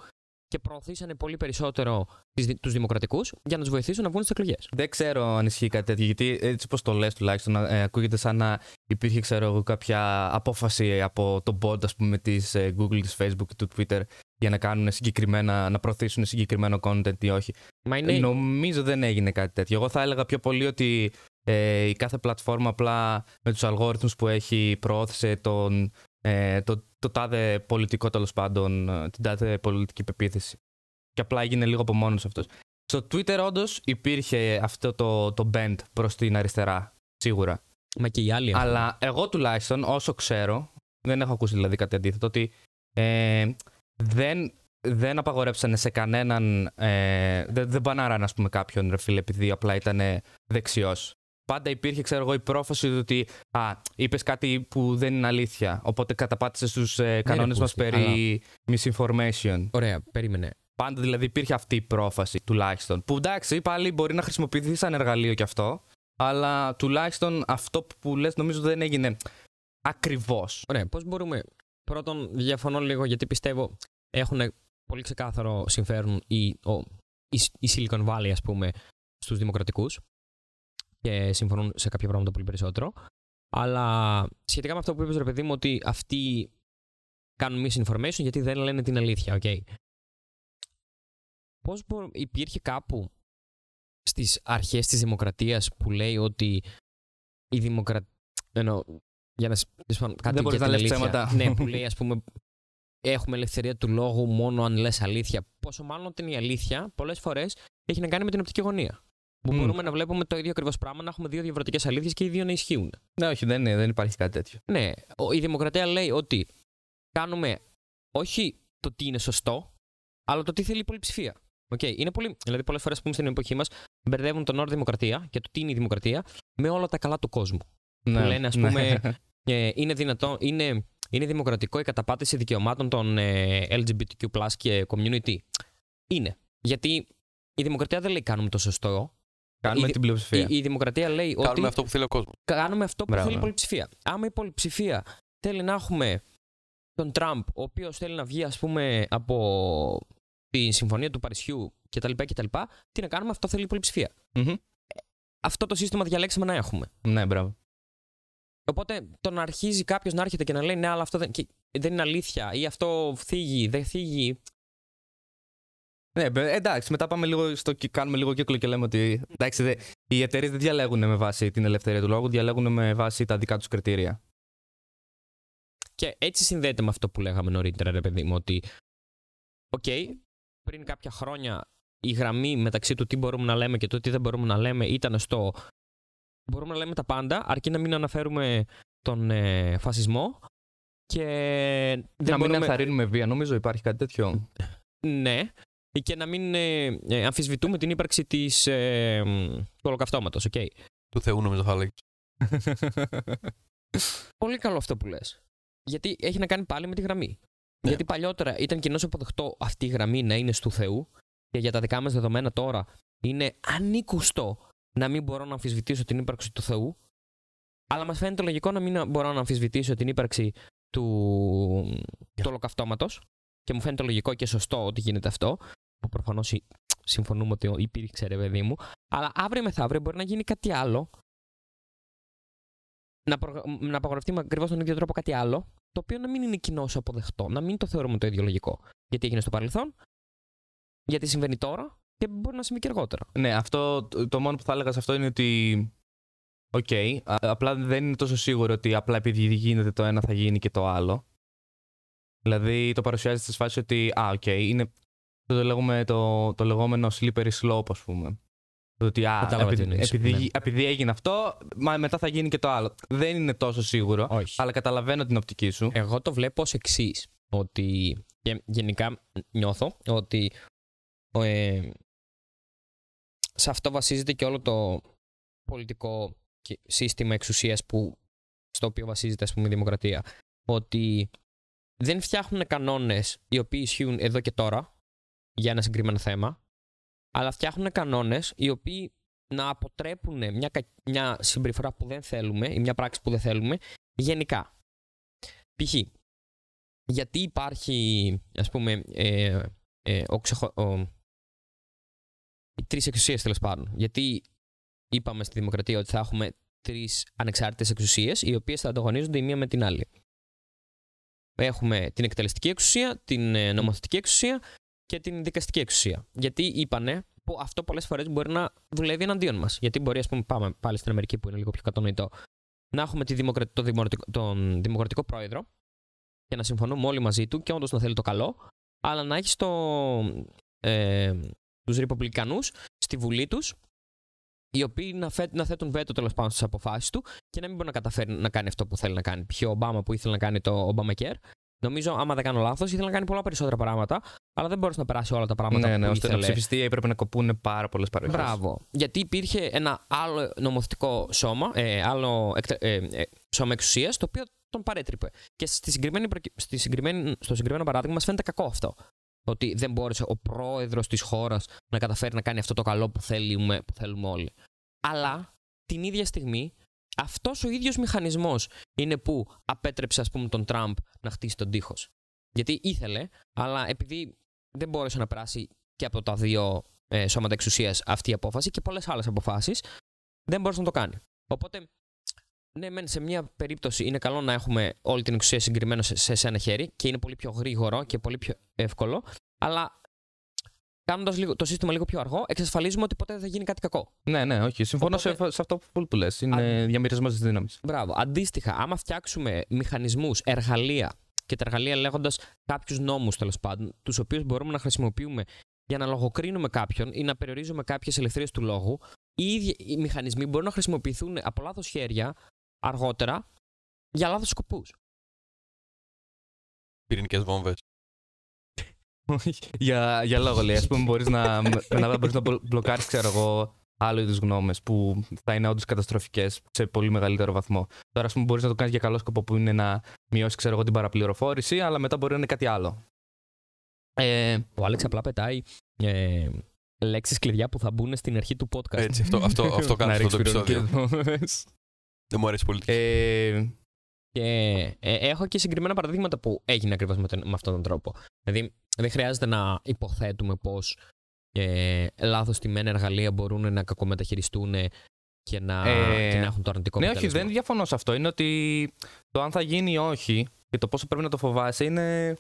και προωθήσανε πολύ περισσότερο τις, δι- τους δημοκρατικούς για να τους βοηθήσουν να βγουν στις εκλογές.
Δεν ξέρω αν ισχύει κάτι τέτοιο, γιατί έτσι όπω το λες τουλάχιστον, ε, ακούγεται σαν να υπήρχε ξέρω, εγώ, κάποια απόφαση από τον board ας πούμε, της ε, Google, της Facebook και του Twitter για να κάνουν συγκεκριμένα, να προωθήσουν συγκεκριμένο content ή όχι.
Μα είναι,
Νομίζω δεν έγινε κάτι τέτοιο. Εγώ θα έλεγα πιο πολύ ότι ε, η κάθε πλατφόρμα απλά με τους αλγόριθμους που έχει προώθησε τον, ε, το, το τάδε πολιτικό τέλος πάντων, ε, την τάδε πολιτική πεποίθηση. Και απλά έγινε λίγο από μόνος αυτός. Στο Twitter όντως υπήρχε αυτό το, το bend προς την αριστερά, σίγουρα.
μα και οι άλλοι έχουν.
Αλλά εγώ τουλάχιστον όσο ξέρω, δεν έχω ακούσει δηλαδή κάτι αντίθετο, ότι ε, δεν, δεν απαγορέψανε σε κανέναν. Ε, δεν, δεν μπανάραν, ας πούμε, κάποιον ρε φίλε, επειδή απλά ήταν δεξιός. Πάντα υπήρχε, ξέρω εγώ, η πρόφαση ότι α, είπες κάτι που δεν είναι αλήθεια. Οπότε καταπάτησες στου ε, κανόνες μας
Πούστη,
περί misinformation.
Ωραία, περίμενε.
Πάντα δηλαδή υπήρχε αυτή η πρόφαση τουλάχιστον. Που εντάξει, πάλι μπορεί να χρησιμοποιηθεί σαν εργαλείο κι αυτό. Αλλά τουλάχιστον αυτό που λες νομίζω δεν έγινε ακριβώς.
Ωραία, πώς μπορούμε. Πρώτον, διαφωνώ λίγο γιατί πιστεύω έχουν πολύ ξεκάθαρο συμφέρον η, ο, η, η Silicon Valley, ας πούμε, στους δημοκρατικούς και συμφωνούν σε κάποια πράγματα πολύ περισσότερο. Αλλά σχετικά με αυτό που είπες, ρε παιδί μου, ότι αυτοί κάνουν misinformation γιατί δεν λένε την αλήθεια, οκ. Πώς μπο- υπήρχε κάπου στις αρχές της δημοκρατίας που λέει ότι η δημοκρατία... Εννοώ, για να σ- τέλος πάντων, κάτι
Δεν μπορείς
για
να
την
λες
αλήθεια.
ψέματα.
Ναι, που [LAUGHS] λέει ας πούμε έχουμε ελευθερία του λόγου μόνο αν λες αλήθεια. Πόσο μάλλον ότι η αλήθεια πολλές φορές έχει να κάνει με την οπτική γωνία. Που
Μμ.
μπορούμε να βλέπουμε το ίδιο ακριβώς πράγμα, να έχουμε δύο διαφορετικές αλήθειες και οι δύο να ισχύουν.
Ναι, όχι, δεν, είναι, δεν υπάρχει κάτι τέτοιο.
Ναι, ο- η δημοκρατία λέει ότι κάνουμε όχι το τι είναι σωστό, αλλά το τι θέλει η πολυψηφία. Okay. Είναι πολύ, δηλαδή, πολλές φορές στην εποχή μας μπερδεύουν τον όρο δημοκρατία και το τι είναι η δημοκρατία με όλα τα καλά του κόσμου.
Ναι,
λένε, ας
ναι.
πούμε, [LAUGHS] Ε, είναι, δυνατό, είναι, είναι δημοκρατικό η καταπάτηση δικαιωμάτων των ε, LGBTQ και community. Είναι. Γιατί η δημοκρατία δεν λέει κάνουμε το σωστό.
Κάνουμε
η,
την πλειοψηφία.
η, η δημοκρατία λέει ότι
Κάνουμε αυτό που θέλει ο κόσμος.
κάνουμε αυτό που
Μπράβο.
θέλει η πολυψηφία. Άμα η πολυψηφία θέλει να έχουμε τον Τραμπ, ο οποίος θέλει να βγει, ας πούμε, από τη συμφωνία του Παρισιού κτλ. κτλ τι να κάνουμε, αυτό θέλει η πολυψηφία.
Μμμ.
Αυτό το σύστημα διαλέξαμε να έχουμε.
Ναι, μπράβο.
Οπότε το να αρχίζει κάποιος να έρχεται και να λέει ναι, αλλά αυτό δεν, και δεν είναι αλήθεια ή αυτό θίγει, δεν θίγει.
Ναι, μπε- εντάξει, μετά πάμε λίγο στο, και κάνουμε λίγο κύκλο και λέμε ότι εντάξει, δε, οι εταιρείες δεν διαλέγουν με βάση την ελευθερία του λόγου, διαλέγουν με βάση τα δικά τους κριτήρια.
Και έτσι συνδέεται με αυτό που λέγαμε νωρίτερα, ρε παιδί μου, ότι. Οκ, πριν κάποια χρόνια η γραμμή μεταξύ του τι μπορούμε να λέμε και το τι δεν μπορούμε να λέμε ήταν στο. Μπορούμε να λέμε τα πάντα, αρκεί να μην αναφέρουμε τον ε, φασισμό. Και δεν
να μην
μπορούμε...
ενθαρρύνουμε βία, νομίζω υπάρχει κάτι τέτοιο.
Ναι, και να μην ε, ε, αμφισβητούμε την ύπαρξη της, ε, μ, του ολοκαυτώματος, οκ.
Του Θεού νομίζω θα έλεγε. [LAUGHS]
Πολύ καλό αυτό που λες. Γιατί έχει να κάνει πάλι με τη γραμμή.
Ναι.
Γιατί παλιότερα ήταν κοινώ αποδεκτό αυτή η γραμμή να είναι στου Θεού και για τα δικά μας δεδομένα τώρα είναι ανήκουστο να μην μπορώ να αμφισβητήσω την ύπαρξη του Θεού. Αλλά μας φαίνεται λογικό να μην μπορώ να αμφισβητήσω την ύπαρξη του, του ολοκαυτώματος. Και μου φαίνεται λογικό και σωστό ότι γίνεται αυτό. Που προφανώς συμφωνούμε ότι υπήρξε, ρε παιδί μου. Αλλά αύριο μεθαύριο μπορεί να γίνει κάτι άλλο. Να, προ... να απαγορευτεί με ακριβώς τον ίδιο τρόπο κάτι άλλο. Το οποίο να μην είναι κοινώς αποδεκτό. Να μην το θεωρούμε το ίδιο λογικό. Γιατί έγινε στο παρελθόν. Γιατί συμβαίνει τώρα. Και μπορεί να συμβεί και αργότερα.
Ναι, αυτό το το μόνο που θα έλεγα σε αυτό είναι ότι. Οκ, α- απλά δεν είναι τόσο σίγουρο ότι απλά επειδή γίνεται το ένα θα γίνει και το άλλο. Δηλαδή το παρουσιάζεται στη φάση ότι, α, οκ, είναι το, λεγόμε, το, το λεγόμενο slippery slope, ας πούμε. Το ότι, α,
Κατάλαβα τι
επειδή,
εννοείς,
επειδή,
ναι.
επειδή έγινε αυτό, μα μετά θα γίνει και το άλλο. Δεν είναι τόσο σίγουρο,
Όχι.
αλλά καταλαβαίνω την οπτική σου.
Εγώ το βλέπω ως εξής. Ότι και γενικά νιώθω ότι ε, σε αυτό βασίζεται και όλο το πολιτικό και- σύστημα εξουσίας που, στο οποίο βασίζεται ας πούμε η δημοκρατία. Ότι δεν φτιάχνουν κανόνες οι οποίοι ισχύουν εδώ και τώρα για ένα συγκεκριμένο θέμα, αλλά φτιάχνουν κανόνες οι οποίοι να αποτρέπουν μια, κα- μια συμπεριφορά που δεν θέλουμε ή μια πράξη που δεν θέλουμε γενικά. Π.χ. γιατί υπάρχει, ας πούμε, ε, ε, ο ξεχω... ο... οι τρεις εξουσίες τέλος πάντων. Γιατί είπαμε στη δημοκρατία ότι θα έχουμε τρεις ανεξάρτητες εξουσίες οι οποίες θα ανταγωνίζονται η μία με την άλλη. Έχουμε την εκτελεστική εξουσία, την ε, νομοθετική εξουσία και την δικαστική εξουσία. Γιατί είπανε που αυτό πολλές φορές μπορεί να δουλεύει εναντίον μας. Γιατί μπορεί, ας πούμε, πάμε πάλι στην Αμερική που είναι λίγο πιο κατανοητό, να έχουμε τη δημοκρα... το δημοκρατικό... τον δημοκρατικό πρόεδρο και να συμφωνούμε όλοι μαζί του και όντως να θέλει το καλό, αλλά να έχει το, ε, τους Ριπουμπλικανούς στη Βουλή τους οι οποίοι να, φε... να θέτουν βέτο τέλος πάντων στις αποφάσεις του και να μην μπορεί να καταφέρει να κάνει αυτό που θέλει να κάνει. Π.χ. ο Ομπάμα που ήθελε να κάνει το Obamacare. Νομίζω, άμα δεν κάνω λάθος, ήθελε να κάνει πολλά περισσότερα πράγματα, αλλά δεν μπορούσε να περάσει όλα τα πράγματα
Ναι, ναι,
που
ώστε να
ήθελε.
ψηφιστεί έπρεπε να κοπούν πάρα πολλές παροχές.
Μπράβο. Γιατί υπήρχε ένα άλλο νομοθετικό σώμα, ε, άλλο εκτε- ε, ε, σώμα εξουσίας, το οποίο τον παρέτρυπε. Και στη συγκεκριμένη, προκυ- στη συγκεκριμένη, στο συγκεκριμένο παράδειγμα, μας φαίνεται κακό αυτό. Ότι δεν μπόρεσε ο πρόεδρος της χώρας να καταφέρει να κάνει αυτό το καλό που θέλουμε, που θέλουμε όλοι. Αλλά την ίδια στιγμή, αυτός ο ίδιος μηχανισμός είναι που απέτρεψε, ας πούμε, τον Τραμπ να χτίσει τον τείχος. Γιατί ήθελε, αλλά επειδή δεν μπόρεσε να περάσει και από τα δύο ε, σώματα εξουσίας αυτή η απόφαση και πολλές άλλες αποφάσεις, δεν μπορούσε να το κάνει. Οπότε, ναι, μεν σε μια περίπτωση είναι καλό να έχουμε όλη την εξουσία συγκεκριμένο σε, σε ένα χέρι και είναι πολύ πιο γρήγορο και πολύ πιο εύκολο, αλλά κάνοντας το σύστημα λίγο πιο αργό, εξασφαλίζουμε ότι ποτέ δεν θα γίνει κάτι κακό.
Ναι, ναι, όχι. Συμφωνώ σε,
Οπότε-
σε αυτό που, που λες. Είναι διαμερισμός της δύναμης.
Μπράβο. Αντίστοιχα, άμα φτιάξουμε μηχανισμούς, εργαλεία και τα εργαλεία λέγοντας κάποιους νόμους τέλος πάντων, τους οποίους μπορούμε να χρησιμοποιούμε για να λογοκρίνουμε κάποιον ή να περιορίζουμε κάποιες ελευθερίες του λόγου, οι ίδιοι οι μηχανισμοί μπορούν να χρησιμοποιηθούν από λάθος χέρια αργότερα για λάθος σκοπούς.
Πυρηνικέ βόμβες.
για, για λόγο λέει. Α πούμε, μπορείς να, να, μπορείς να μπλοκάρεις, ξέρω εγώ, άλλου είδους γνώμες που θα είναι όντως καταστροφικές σε πολύ μεγαλύτερο βαθμό. Τώρα, ας πούμε, μπορείς να το κάνεις για καλό σκοπό που είναι να μειώσεις, ξέρω εγώ, την παραπληροφόρηση, αλλά μετά μπορεί να είναι κάτι άλλο. Ε,
Ο Άλεξ απλά πετάει ε, λέξεις κλειδιά που θα μπουν στην αρχή του podcast.
Έτσι, αυτό, αυτό, αυτό κάνω
να
σε αυτό το
ρίξεις
επεισόδιο. [LAUGHS]
πυρηνικές βόμβες.
Δεν μου αρέσει πολύ.
ε,
Και ε, έχω και συγκεκριμένα παραδείγματα που έγινε ακριβώς με, τον- με αυτόν τον τρόπο. Δηλαδή, δεν χρειάζεται να υποθέτουμε πω ε, λάθος τιμένα εργαλεία μπορούν να κακομεταχειριστούν και να,
Ε,
και να έχουν το αρνητικό
ναι, όχι,
αποτέλεσμα.
δεν διαφωνώ σε αυτό. Είναι ότι το αν θα γίνει ή όχι και το πόσο πρέπει να το φοβάσαι είναι.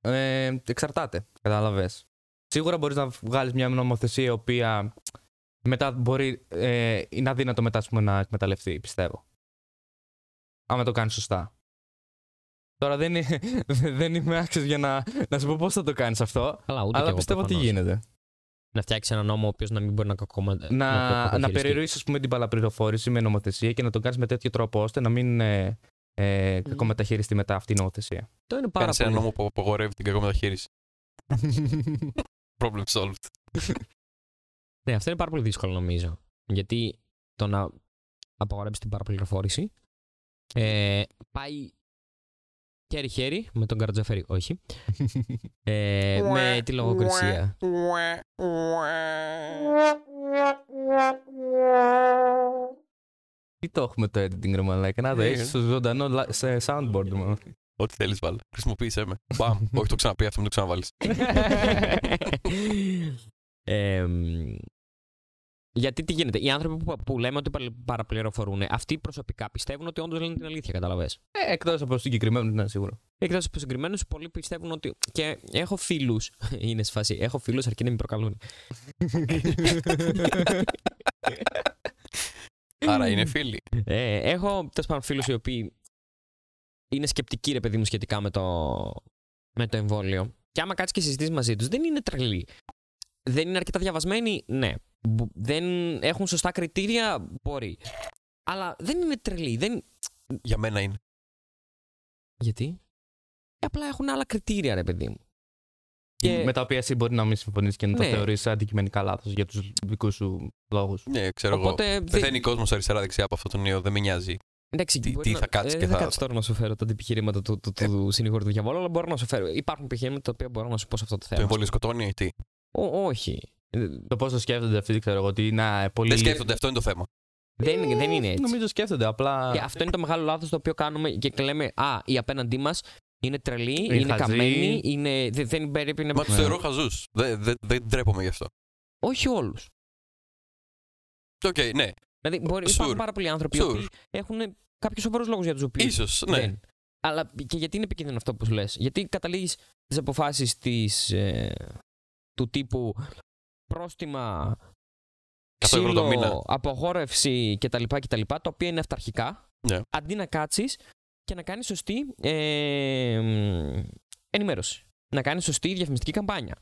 Ε, εξαρτάται. Κατάλαβε. Σίγουρα μπορείς να βγάλεις μια νομοθεσία η οποία μετά μπορεί. Ε, είναι αδύνατο μετά ας πούμε, να εκμεταλλευτεί, πιστεύω. Άμα το κάνεις σωστά. Τώρα δεν, είναι, [LAUGHS] δεν είμαι άξιος για να, να σου πω πώς θα το κάνεις αυτό.
Αλλά, ούτε κι
αλλά
εγώ,
πιστεύω ότι
προφανώς.
γίνεται.
Να φτιάξεις ένα νόμο ο οποίος να μην μπορεί να κακομα...
να, να,
κακομεταχειριστεί.
περιορίσει την παραπληροφόρηση με νομοθεσία και να το κάνεις με τέτοιο τρόπο ώστε να μην ε, ε, κακομεταχειριστεί μετά αυτή η νομοθεσία.
Το είναι πάρα
Κάνει ένα
πολύ.
νόμο που απαγορεύει την κακομεταχείριση. [LAUGHS] Problem solved. [LAUGHS]
Ναι, αυτό είναι πάρα πολύ δύσκολο νομίζω. Γιατί το να απαγορεύσει την παραπληροφόρηση ε, πάει χέρι-χέρι με τον Καρατζαφέρη, όχι. [LAUGHS] ε, με τη λογοκρισία.
Τι το έχουμε το editing, ρε μαλάκα; Να το
Ε,
έχεις στο ζωντανό λα- σε soundboard, μου.
Ό,τι θέλεις, βάλε. Χρησιμοποίησέ με. Μπαμ. [LAUGHS] Όχι, το ξαναπεί αυτό, μην το ξαναβάλεις. [LAUGHS]
Ε, μ, γιατί τι γίνεται, οι άνθρωποι που, που λέμε ότι παρα- παραπληροφορούν, αυτοί προσωπικά πιστεύουν ότι όντως λένε την αλήθεια, καταλαβέ.
Ε, εκτός από συγκεκριμένους, ναι, σίγουρα.
Εκτός από συγκεκριμένους, πολλοί πιστεύουν ότι. Και έχω φίλους. [LAUGHS] είναι σε φάση. Έχω φίλους αρκεί να με προκαλούν.
Άρα είναι φίλοι.
Ε, έχω τέλος πάντων φίλους οι οποίοι είναι σκεπτικοί, ρε παιδί μου, σχετικά με το, με το εμβόλιο. Και άμα κάτσεις και συζητήσεις μαζί τους, δεν είναι τρελοί. Δεν είναι αρκετά διαβασμένοι, ναι. Μπο- Δεν έχουν σωστά κριτήρια, μπορεί. Αλλά δεν είναι τρελοί. Δεν...
Για μένα είναι.
Γιατί; Απλά έχουν άλλα κριτήρια, ρε παιδί μου. Και-
Με τα οποία εσύ μπορεί να μην συμφωνείς και να το
Ναι.
θεωρείς αντικειμενικά λάθος για τους δικούς σου λόγους.
Ναι, ξέρω εγώ.
Οπότε. δεν-
Πεθαίνει κόσμος αριστερά-δεξιά από αυτό τον ιό, δεν με νοιάζει.
Εντάξει,
Τι-
μπορεί
τι
να-
θα κάτσεις
ε,
και
δεν
θα-
κάτσεις τώρα να σου φέρω τα επιχειρήματα του, του, του, συνηγόρου του διαβόλου, αλλά μπορώ να σου φέρω. Υπάρχουν επιχειρήματα τα οποία μπορώ να σου πω σε αυτό το
Το
θέμα.
εμβόλιο σκοτώνει ή τι;
Ό, όχι. Ε,
Το πώς το σκέφτονται αυτοί, ξέρω εγώ, ότι είναι πολύ.
Δεν σκέφτονται, αυτό είναι το θέμα.
Δεν, είναι- δεν είναι έτσι.
Νομίζω σκέφτονται απλά.
Και αυτό είναι το μεγάλο λάθος το οποίο κάνουμε και λέμε Α, οι απέναντί μας είναι τρελοί,
Είναι
είναι,
χαζοί.
καμένοι, είναι, δεν, δεν πρέπει να.
Μα τους
Ναι.
θεωρώ χαζούς. Δεν δεν- δεν ντρέπομαι γι' αυτό.
Όχι όλους.
Οκ, ναι,
Δηλαδή, μπορεί,
Sure.
υπάρχουν πάρα πολλοί άνθρωποι οι
Sure.
οποίοι έχουν κάποιους σοβαρούς λόγους για τους οποίους.
ίσως. Ναι.
Δεν. Αλλά και γιατί είναι επικίνδυνο αυτό που σου λες; Γιατί καταλήγεις σε αποφάσεις ε, του τύπου πρόστιμα,
100 ευρώ το
ξύλο,
μήνα.
απαγόρευση κτλ, κτλ. Τα οποία είναι αυταρχικά.
Ναι.
Αντί να κάτσεις και να κάνεις σωστή ε, μ, ενημέρωση. Να κάνεις σωστή διαφημιστική καμπάνια.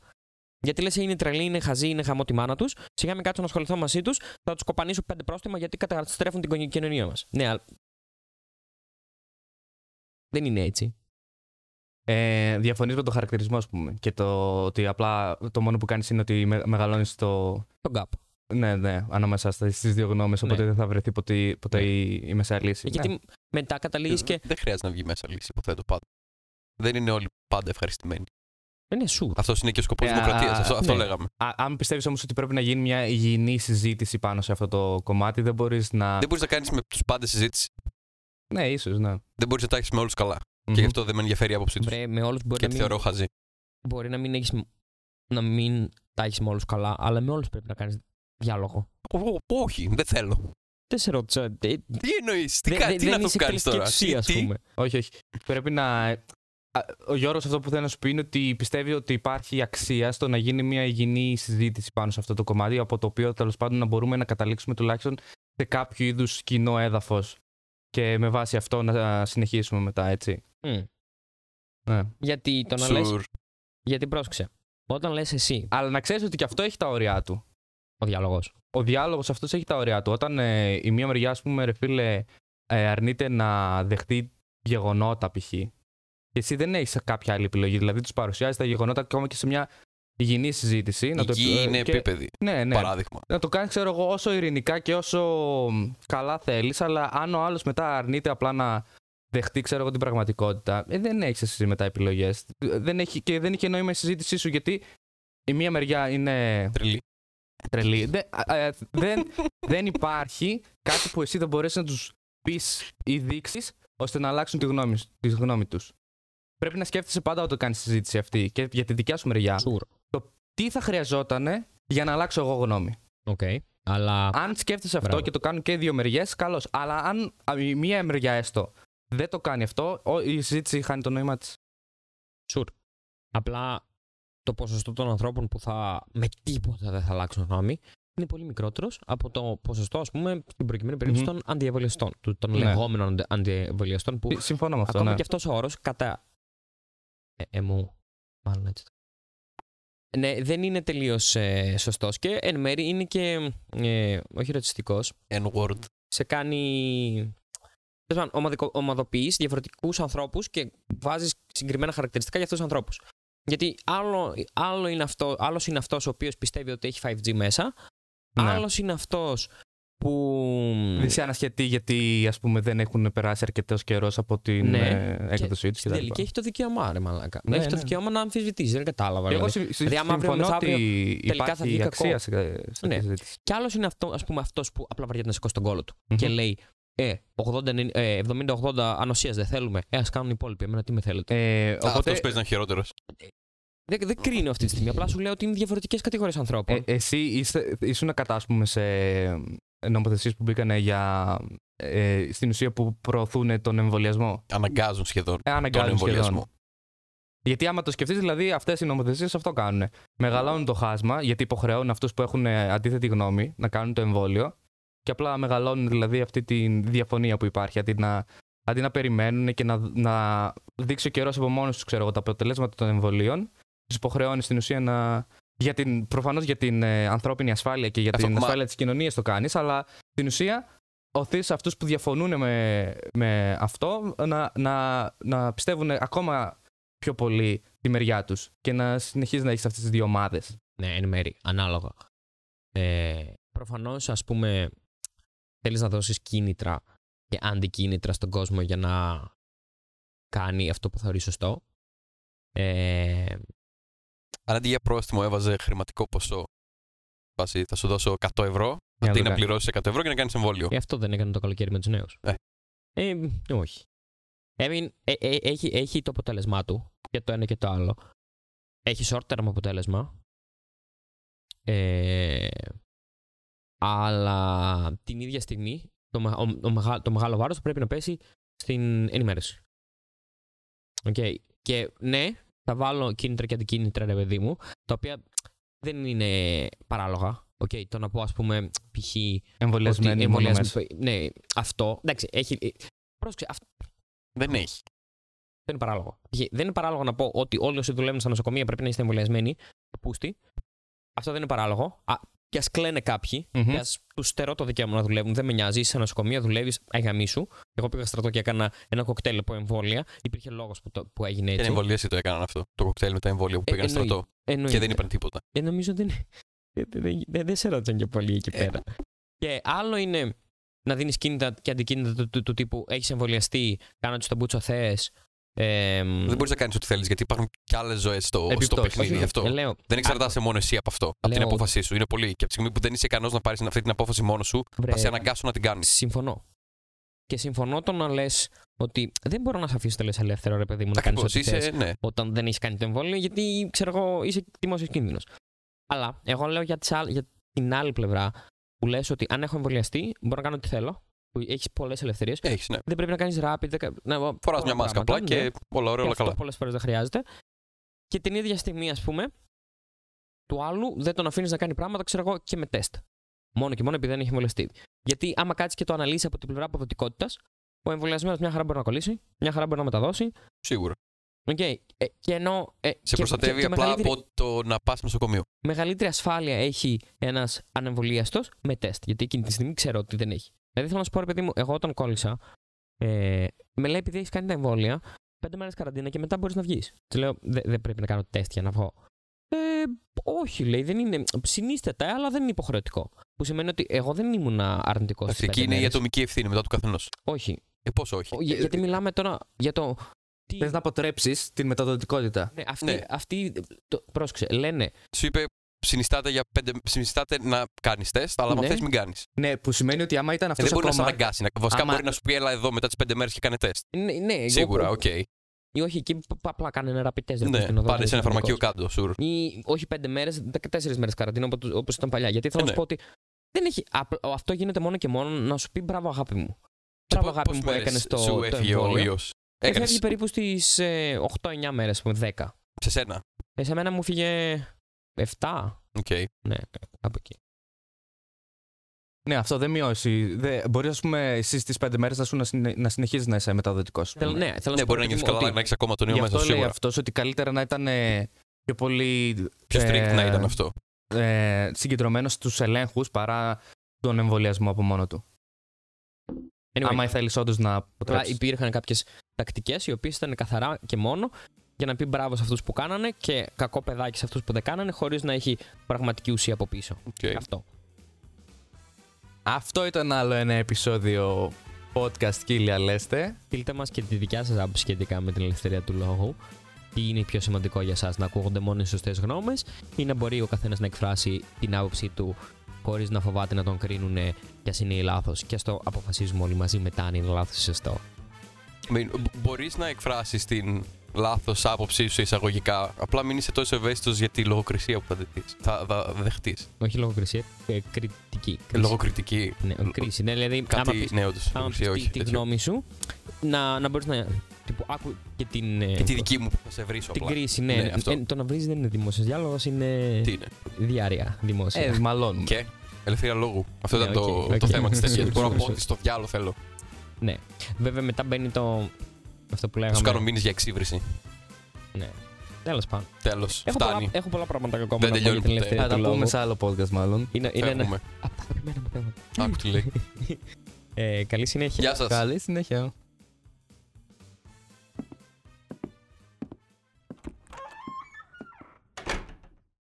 Γιατί λες, είναι τρελή, είναι χαζή, είναι χαμό τη μάνα τους. Σιγά μην κάτσω να ασχοληθώ μαζί τους, θα τους κοπανίσω πέντε πρόστιμα γιατί καταστρέφουν την κοινωνία μας. Ναι, αλλά. Δεν είναι έτσι.
Ε, Διαφωνείς με το χαρακτηρισμό, ας πούμε. Και το ότι απλά το μόνο που κάνεις είναι ότι με, μεγαλώνεις το.
Το gap.
Ναι, ναι, ανάμεσα στις δύο γνώμες. Οπότε
Ναι.
δεν θα βρεθεί ποτέ, ποτέ
Ναι.
η, η μεσαία λύση.
Γιατί
Ναι.
μετά καταλήγεις και.
Δεν χρειάζεται να βγει μέσα λύση, υποθέτω πάντα. Δεν είναι όλοι πάντα ευχαριστημένοι.
Είναι σου.
Αυτός είναι και ο σκοπός
Ε,
τη δημοκρατίας.
α,
Αυτό, αυτό
ναι.
λέγαμε.
Α, αν πιστεύεις όμως ότι πρέπει να γίνει μια υγιεινή συζήτηση πάνω σε αυτό το κομμάτι, δεν μπορείς να.
Δεν μπορείς να κάνεις με τους πάντες συζήτηση.
Ναι, ίσως, ναι.
Δεν μπορείς να τα έχεις με όλους καλά.
Μμμ.
Και γι' αυτό δεν με ενδιαφέρει η άποψή τους.
Βρε, με όλους μπορεί,
Και
να
τη
μην,
θεωρώ χαζή.
μπορεί να μην έχεις. Να μην τα έχεις με όλους καλά, αλλά με όλους πρέπει να κάνεις διάλογο.
Ω, ω, Όχι, δεν θέλω.
Δεν σε ρώτησα. ε,
Τι εννοείς, τι,
δεν-
κα-
δεν-
τι να
δεν
το
είσαι
κάνεις
εκτελεστική
τώρα.
εξουσία, ας
Τι- τι-
πούμε.
Όχι, όχι. Πρέπει να. Α, Ο Γιώργος αυτό που θέλω να σου πει είναι ότι πιστεύει ότι υπάρχει αξία στο να γίνει μια υγιεινή συζήτηση πάνω σε αυτό το κομμάτι, από το οποίο τέλος πάντων να μπορούμε να καταλήξουμε τουλάχιστον σε κάποιο είδους κοινό έδαφος και με βάση αυτό να συνεχίσουμε μετά, έτσι.
Μμ.
Ναι.
Γιατί το να λες,
Σουρ.
Γιατί πρόσεξε. Όταν λες εσύ
Αλλά να ξέρεις ότι και αυτό έχει τα ωριά του.
ο διάλογος.
Ο διάλογος αυτός έχει τα ωριά του. Όταν ε, η μία μεριά, ας πούμε, ρε φίλε, ε, αρνείται να δεχτεί γεγονότα π.χ. Και εσύ δεν έχεις κάποια άλλη επιλογή. Δηλαδή, τους παρουσιάζεις τα γεγονότα ακόμα και σε μια υγιεινή συζήτηση.
Η
να το,
γη
ε,
είναι
και-
επίπεδη.
Ναι, ναι.
Παράδειγμα.
Να το κάνεις, ξέρω εγώ, όσο ειρηνικά και όσο μ, καλά θέλεις, αλλά αν ο άλλος μετά αρνείται απλά να δεχτεί, ξέρω εγώ, την πραγματικότητα, ε, δεν έχεις εσύ μετά επιλογές. Και δεν είχε νόημα η συζήτησή σου γιατί η μία μεριά είναι
Τρελή.
τρελή. Δεν, α, ε, δεν, δεν υπάρχει κάτι που εσύ δεν μπορέσεις να τους πεις ή δείξεις ώστε να αλλάξουν τη γνώμη, τη γνώμη τους. Πρέπει να σκέφτεσαι πάντα όταν κάνεις συζήτηση αυτή και για τη δικιά σου μεριά.
Sure.
Τι θα χρειαζόταν για να αλλάξω εγώ γνώμη.
Οκ. Αλλά.
Αν σκέφτεσαι αυτό
Μπράβο.
και το κάνουν και οι δύο μεριές, καλώς. Αλλά αν α, η μία μεριά έστω δεν το κάνει αυτό, ο- η συζήτηση χάνει το νόημα της.
Σουρ. Απλά το ποσοστό των ανθρώπων που θα με τίποτα δεν θα αλλάξουν γνώμη είναι πολύ μικρότερος από το ποσοστό, ας πούμε, στην προκειμένη περίπτωση
Μμμ.
των αντιεμβολιαστών. του- Των
Ναι.
λεγόμενων αντι- αντιεμβολιαστών που
Συμφωνώ με αυτό.
ακόμα
Ναι.
και αυτός ο όρος κατά. Ε, ε, μου. Μάλλον έτσι. Ναι, δεν είναι τελείως ε, σωστός και εν μέρει είναι και ε, όχι ρατσιστικός.
N-word.
Σε κάνει. Τέλος πάντων, ομαδικο- ομαδοποιείς διαφορετικούς ανθρώπους και βάζεις συγκεκριμένα χαρακτηριστικά για αυτούς τους ανθρώπους. Γιατί άλλο, άλλο είναι αυτό, άλλος είναι αυτός ο οποίος πιστεύει ότι έχει 5G μέσα,
Ναι.
άλλος είναι αυτός που.
Δυσανασχετοί γιατί ας πούμε, δεν έχουν περάσει αρκετός καιρός από την
Ναι.
ε, έκδοσή τους
Στην τελική έχει το δικαίωμα, ρε Μαλάκα.
Ναι,
έχει το
ναι.
δικαίωμα να αμφισβητήσει. Δεν κατάλαβα.
Εγώ
δηλαδή.
συ- συ-
Δηλαδή, άμα αύριο
συμφωνώ
μεθαύριο
ότι
τελικά θα βγει
υπάρχει
κακό.
αξία σε, σε
Ναι.
αυτή τη συζήτηση.
Κι άλλος είναι αυτό, ας πούμε, αυτός που απλά βαριέται να σηκώσει τον κόλο του.
Μμμ.
Και λέει, ε, 80, ε, 70-80 ανοσίας δεν θέλουμε. Ε, ας κάνουν οι υπόλοιποι. Εμένα τι με θέλετε.
Ε,
Οπότε...
οπότε,
Αυτός παίζει να είναι χειρότερος.
Δεν, δεν κρίνω αυτή τη στιγμή. Απλά σου λέω ότι είναι διαφορετικές κατηγορίες ανθρώπων.
ε, εσύ είστε, ήσουν κατά ας πούμε, σε νομοθεσίες που μπήκαν για, ε, στην ουσία που προωθούν τον εμβολιασμό.
Αναγκάζουν σχεδόν
Ε,
τον
αναγκάζουν
εμβολιασμό.
σχεδόν. Γιατί άμα το σκεφτείς, δηλαδή αυτές οι νομοθεσίες αυτό κάνουν. Μεγαλώνουν το χάσμα, γιατί υποχρεώνουν αυτούς που έχουν ε, αντίθετη γνώμη να κάνουν το εμβόλιο. Και απλά μεγαλώνουν δηλαδή αυτή τη διαφωνία που υπάρχει. Αντί να, αντί να περιμένουν και να, να δείξει ο καιρός από μόνος τους τα αποτελέσματα των εμβολίων, τους υποχρεώνεις στην ουσία να. Για την, προφανώς για την ε, ανθρώπινη ασφάλεια και για
Αυτό,
την
μα-
ασφάλεια της κοινωνίας το κάνεις, αλλά στην ουσία οθείς αυτούς που διαφωνούν με, με αυτό να, να, να πιστεύουν ακόμα πιο πολύ τη μεριά τους και να συνεχίζεις να έχεις αυτές τις δύο ομάδες.
Ναι, εν μέρη, ανάλογα. Ε, Προφανώς, ας πούμε, θέλεις να δώσεις κίνητρα και αντικίνητρα στον κόσμο για να κάνει αυτό που θεωρείς σωστό; Ε,
Αν αντί για πρόστιμο έβαζε χρηματικό ποσό. Βάση, θα σου δώσω 100 ευρώ,
να
αντί
το
να
κάνει.
πληρώσεις 100 ευρώ και να κάνεις εμβόλιο.
ε, αυτό δεν έκανε το καλοκαίρι με τους νέους.
Ε.
Ε, όχι. I mean, ε, ε, έχει, έχει το αποτέλεσμά του και το ένα και το άλλο. Έχει short term αποτέλεσμα. Ε, αλλά την ίδια στιγμή το, με- ο, ο μεγα- το μεγάλο βάρος πρέπει να πέσει στην ενημέρωση. Οκ. Και ναι, θα βάλω κίνητρα και αντικίνητρα, ρε παιδί μου, τα οποία δεν είναι παράλογα. Οκ, το να πω, ας πούμε, π.χ.
Εμβολιασμένοι
ότι
μόνο
εμβολιασμοί-
μέσα.
Ναι, αυτό. Εντάξει, έχει. ε, Πρόσεξε, αυτό
Δεν έχει.
δεν είναι παράλογο. Π.χ. Δεν είναι παράλογο να πω ότι όλοι όσοι δουλεύουν στα νοσοκομεία πρέπει να είστε εμβολιασμένοι. Πούστη. Αυτό δεν είναι παράλογο. Α, και ας κλαίνε κάποιοι,
Μμμ.
και ας του στερώ το δικαίωμα να δουλεύουν. Δεν με νοιάζει. Είσαι σε νοσοκομεία, δουλεύεις, αγαμί σου. Εγώ πήγα στρατό και έκανα ένα κοκτέιλ από εμβόλια. Υπήρχε λόγος που, το- που έγινε
Και
έτσι.
την εμβολίαση το έκαναν αυτό. Το κοκτέιλ με τα εμβόλια που
Ε,
πήγαν
εννοείται.
στρατό.
Εννοείται.
Και δεν είπαν τίποτα.
Ε, νομίζω δεν. Δεν, δεν, δεν, δεν σε ρώτησαν και πολύ εκεί
Ε.
πέρα. Και άλλο είναι να δίνεις κίνητα και αντικίνητα του, του, του τύπου έχεις εμβολιαστεί, κάνω του τον μπούτσο θε. Ε,
Δεν μπορείς να κάνεις ό,τι θέλεις γιατί υπάρχουν και άλλες ζωές στο, στο
Επιπτώσεις.
παιχνίδι.
όχι,
αυτό.
ε, λέω,
Δεν εξαρτάσαι μόνο εσύ από αυτό. Από την
Λέω-
απόφασή σου. Είναι πολύ. Και από τη στιγμή που δεν είσαι ικανός να πάρεις αυτή την απόφαση μόνος σου,
βρε,
θα σε αναγκάσουν να την κάνεις.
Συμφωνώ. Και συμφωνώ το να λες ότι δεν μπορώ να σε αφήσω τελείως ελεύθερο, ρε παιδί μου, να κάνεις
Ακριβώς.
ό,τι θες
Είσαι, ναι.
όταν δεν έχεις κάνει το εμβόλιο, γιατί ξέρω εγώ είσαι δημόσιος κίνδυνος. Αλλά εγώ λέω για, τις άλλ- για την άλλη πλευρά που λες ότι αν έχω εμβολιαστεί, μπορώ να κάνω ό,τι θέλω, που έχεις πολλές ελευθερίες.
Έχεις, ναι.
Δεν πρέπει να κάνεις rapid. δεκα- Να,
Φοράς
πολλά
μια μάσκα
πράγματα,
απλά και
ναι.
όλα ωραία, όλα
αυτό
καλά.
πολλές φορές δεν χρειάζεται. Και την ίδια στιγμή, ας πούμε, του άλλου δεν τον αφήνεις να κάνει πράγματα, ξέρω εγώ, και με τεστ. Μόνο και μόνο επειδή δεν έχει εμβολιαστεί. Γιατί άμα κάτσεις και το αναλύσεις από την πλευρά αποδοτικότητας, ο εμβολιασμένος μια χαρά μπορεί να κολλήσει, μια χαρά μπορεί να μεταδώσει.
Σίγουρα.
Οκ. Ε, και ενώ. ε,
Σε
και-
προστατεύει
και- και
απλά
μεγαλύτερη-
από το να πας νοσοκομείο.
μεγαλύτερη ασφάλεια έχει ένας ανεμβολίαστος με τεστ. Γιατί εκείνη τη στιγμή ξέρω ότι δεν έχει. Δηλαδή θέλω να σου πω, ρε παιδί μου, εγώ όταν κόλλησα, ε, με λέει επειδή έχεις κάνει τα εμβόλια, πέντε μέρες καραντίνα και μετά μπορείς να βγεις. Τη λέω, δεν δεν πρέπει να κάνω τεστ για να βγω. Ε, όχι, λέει, δεν είναι. Συνίσταται, αλλά δεν είναι υποχρεωτικό. Που σημαίνει ότι εγώ δεν ήμουν αρνητικός.
Εντάξει, εκεί είναι η ατομική ευθύνη μετά του καθενός.
Όχι.
Ε, πόσο όχι;
Ο- για- γιατί μιλάμε τώρα για το. Τι...
Θες να αποτρέψεις την μεταδοτικότητα.
Ναι, αυτή,
Ναι.
αυτή το, πρόσεξε, λένε
Σου είπε συνίσταται, για πέντε, συνίσταται να κάνεις τεστ, αλλά αν
Ναι.
θες μην κάνεις.
Ναι, που σημαίνει ότι άμα ήταν
Ε,
αυτός
δεν μπορεί να σε
ακόμα...
αναγκάσει. να- Βασικά
Άμα-
μπορεί να σου πει έλα εδώ μετά τις πέντε μέρες και κάνε τεστ.
Ναι, ναι, εγώ-
Σίγουρα, οκ.
Ή όχι, εκεί π- απλά κάνε ένα rapid test. ρε,
Ναι,
στην οδό,
πάρε
δεν
σε ένα
είσαι
φαρμακείο
ειδικός.
κάτω, sure.
Ή όχι πέντε μέρες, 14 μέρες καραντίνα όπως ήταν παλιά. Γιατί θέλω
Ε,
να σου
ναι.
πω ότι δεν έχει, απλ- αυτό γίνεται μόνο και μόνο να σου πει μπράβο αγάπη μου. Μπράβο αγάπη μου που έκανες το,
Σου
το
έφυγε ο
εμβόλιο.
ιός;
Ε,
Έκανε
Φεύγει περίπου στις 8-9 μέρες, ας πούμε, 10.
σε σένα.
Ε, σε μένα μου φύγε 7.
Οκ.
Ναι, κάπου εκεί.
Ναι, αυτό δεν μειώσει. Δεν... Μπορείς, ας πούμε, εσύ στις πέντε μέρες να, σου να, συνε... να συνεχίζεις να είσαι μεταδοτικός.
Θέλω, ναι, θέλω να
Ναι,
σου πω,
μπορεί να
ρε
νιώθεις
παιδί μου,
καλά
ότι-
να έχεις ακόμα τον ιό
Γι'
μέσα
αυτό
σου
λέει
σίγουρα.
αυτός ότι καλύτερα να ήταν ε, πιο πολύ.
Πιο strict
ε,
να ήταν αυτό.
Ε, συγκεντρωμένος στους ελέγχους παρά τον εμβολιασμό από μόνο του.
Anyway,
Άμα θέλει όντως να
Απλά
αποτρέψεις.
υπήρχαν κάποιες τακτικές οι οποίες ήταν καθαρά και μόνο για να πει μπράβο σε αυτούς που κάνανε και κακό παιδάκι σε αυτούς που δεν κάνανε, χωρίς να έχει πραγματική ουσία από πίσω.
Οκ.
Αυτό.
Αυτό ήταν άλλο ένα επεισόδιο podcast Κίλια Λέστε.
Στείλτε μας και τη δικιά σας άποψη σχετικά με την ελευθερία του λόγου. Τι είναι πιο σημαντικό για εσάς, να ακούγονται μόνο οι σωστές γνώμες ή να μπορεί ο καθένας να εκφράσει την άποψή του χωρίς να φοβάται να τον κρίνουν κι ας είναι λάθος. Και ας το αποφασίζουμε όλοι μαζί μετά αν είναι λάθος ή σωστό.
Μπορείς να εκφράσεις την λάθος άποψή σου εισαγωγικά. Απλά μην είσαι τόσο ευαίσθητος για τη λογοκρισία που θα, δεχτείς. θα, θα δεχτείς.
Όχι λογοκρισία, ε, κριτική. Κρίση.
Λογοκριτική.
Ναι, κρίση. Ναι, δηλαδή, άμα
Κάτι
πεις,
ναι, όντως.
άμα πεις τη, τη γνώμη σου, να, να μπορείς να. Τύπου, άκου και την. ε,
Και τη δική μου που θα σε βρίσω
την
απλά.
κρίση, ναι.
Ναι, αυτό.
Ε, το να βρει δεν είναι δημόσιος διάλογος, είναι
Τι είναι;
διάρκεια δημόσια.
Ε, μαλώνουμε.
Και; Ελευθερία λόγου. Αυτό
Ναι,
ήταν το,
οκ,
το
οκ.
θέμα της ταινίας. [LAUGHS] Μπορώ να πω
Sorry,
ότι στο διάλογο θέλω.
Ναι. Βέβαια μετά μπαίνει το. Αυτό που
Θα
λέγαμε.
σου κάνω μήνυση για εξύβριση.
Ναι. Τέλος πάντων.
Τέλος.
Έχω πολλά,
Φτάνει.
έχω πολλά πράγματα ακόμα
Δεν
να πω για
τελειώνει
την
ποτέ.
ελευθερία
Θα
του
τα
λόγου.
πούμε σε άλλο podcast μάλλον.
Είναι, είναι ένα
Φεύγουμε.
από τα αγαπημένα μου θέματα.
Άκου τι λέει. [LAUGHS]
Ε, καλή συνέχεια.
Γεια σας.
Καλή συνέχεια.